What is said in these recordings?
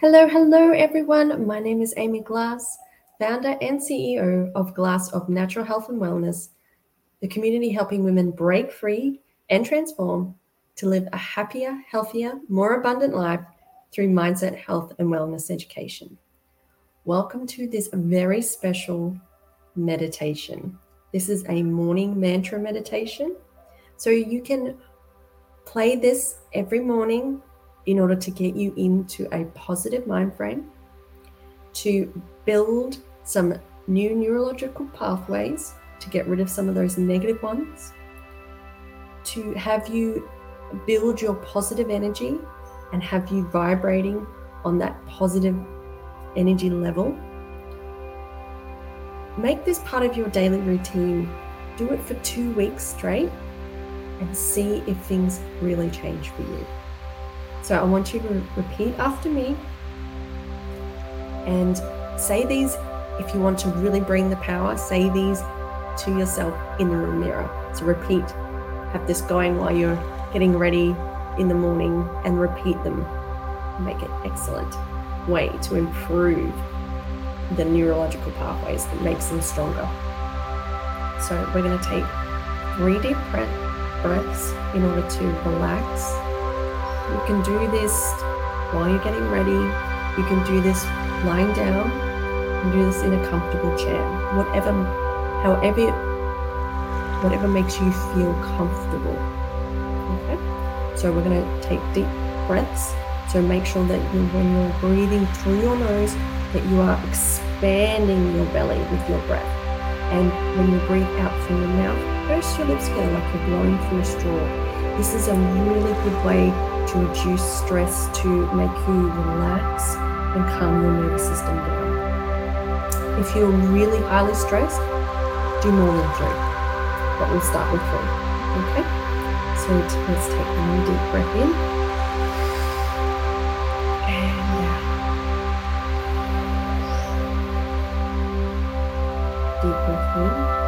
Hello, hello, everyone. My name is Amy Glass, founder and CEO of Glass of Natural Health and Wellness, the community helping women break free and transform to live a happier, healthier, more abundant life through mindset, health, and wellness education. Welcome to this very special meditation. This is a morning mantra meditation. So you can play this every morning in order to get you into a positive mind frame, to build some new neurological pathways to get rid of some of those negative ones, to have you build your positive energy and have you vibrating on that positive energy level. Make this part of your daily routine. Do it for two weeks straight and see if things really change for you. So I want you to repeat after me and say these if you want to really bring the power, say these to yourself in the mirror. So repeat, have this going while you're getting ready in the morning and repeat them. Make it excellent way to improve the neurological pathways that makes them stronger. So we're going to take three deep breaths in order to relax you can do this while you're getting ready. You can do this lying down. You can do this in a comfortable chair. Whatever, however, whatever makes you feel comfortable. Okay. So we're going to take deep breaths. So make sure that you, when you're breathing through your nose, that you are expanding your belly with your breath. And when you breathe out through your mouth, pursed your lips together like you're blowing through a straw. This is a really good way to reduce stress, to make you relax and calm your nervous system down. If you're really highly stressed, do more than three, but we'll start with three. Okay? So let's take one deep breath in. And out. Deep breath in.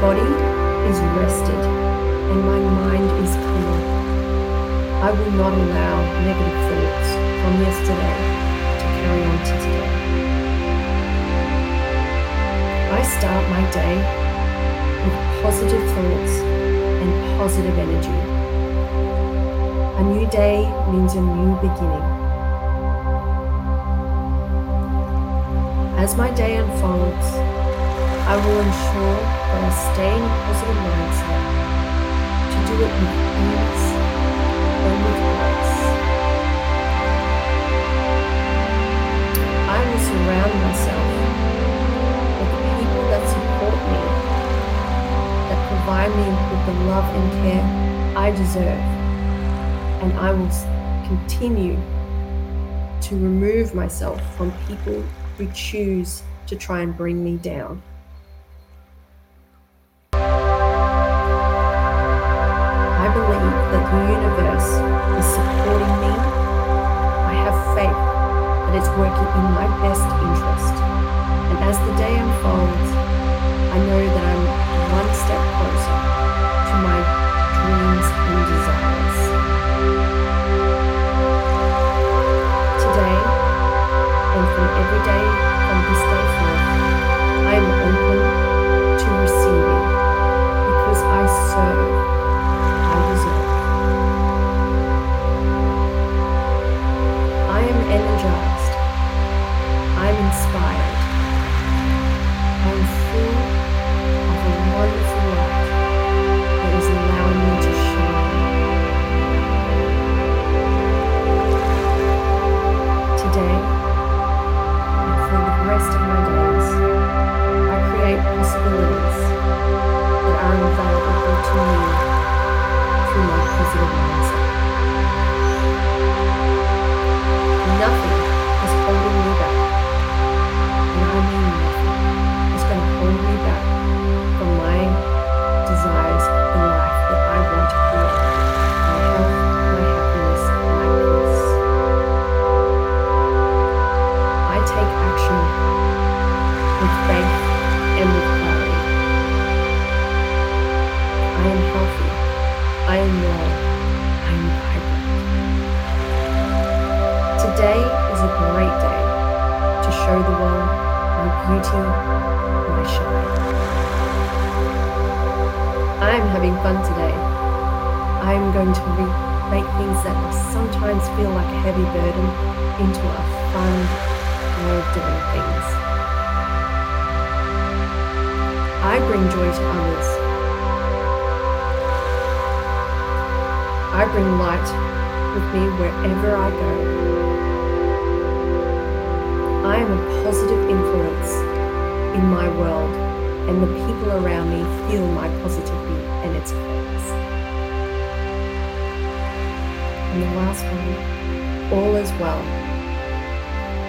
body is rested and my mind is clear. I will not allow negative thoughts from yesterday to carry on to today. I start my day with positive thoughts and positive energy. A new day means a new beginning. As my day unfolds, I will ensure that I stay in a positive mindset to do it with ease and with grace. I will surround myself with people that support me that provide me with the love and care I deserve. And I will continue to remove myself from people who choose to try and bring me down. every day from this day forth. I am open to receiving because I serve, I deserve. I am energized, I am inspired, I am full of a wonderful life that is allowing me to shine. Today, are available to me through my positive mindset. Show the world my beauty, my shine. I am having fun today. I am going to re- make things that sometimes feel like a heavy burden into a fun way of doing things. I bring joy to others. I bring light with me wherever I go. I am a positive influence in my world, and the people around me feel my positivity and its effects. And the last one, all is well.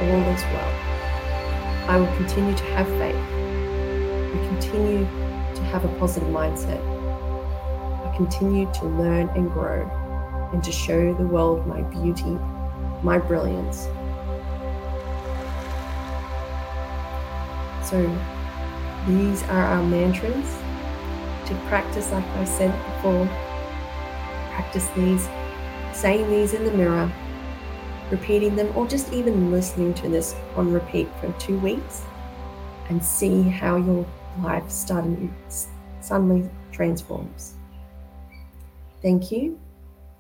All is well. I will continue to have faith. I continue to have a positive mindset. I continue to learn and grow and to show the world my beauty, my brilliance. So, these are our mantras to practice, like I said before. Practice these, saying these in the mirror, repeating them, or just even listening to this on repeat for two weeks and see how your life suddenly, suddenly transforms. Thank you.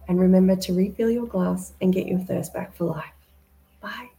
And remember to refill your glass and get your thirst back for life. Bye.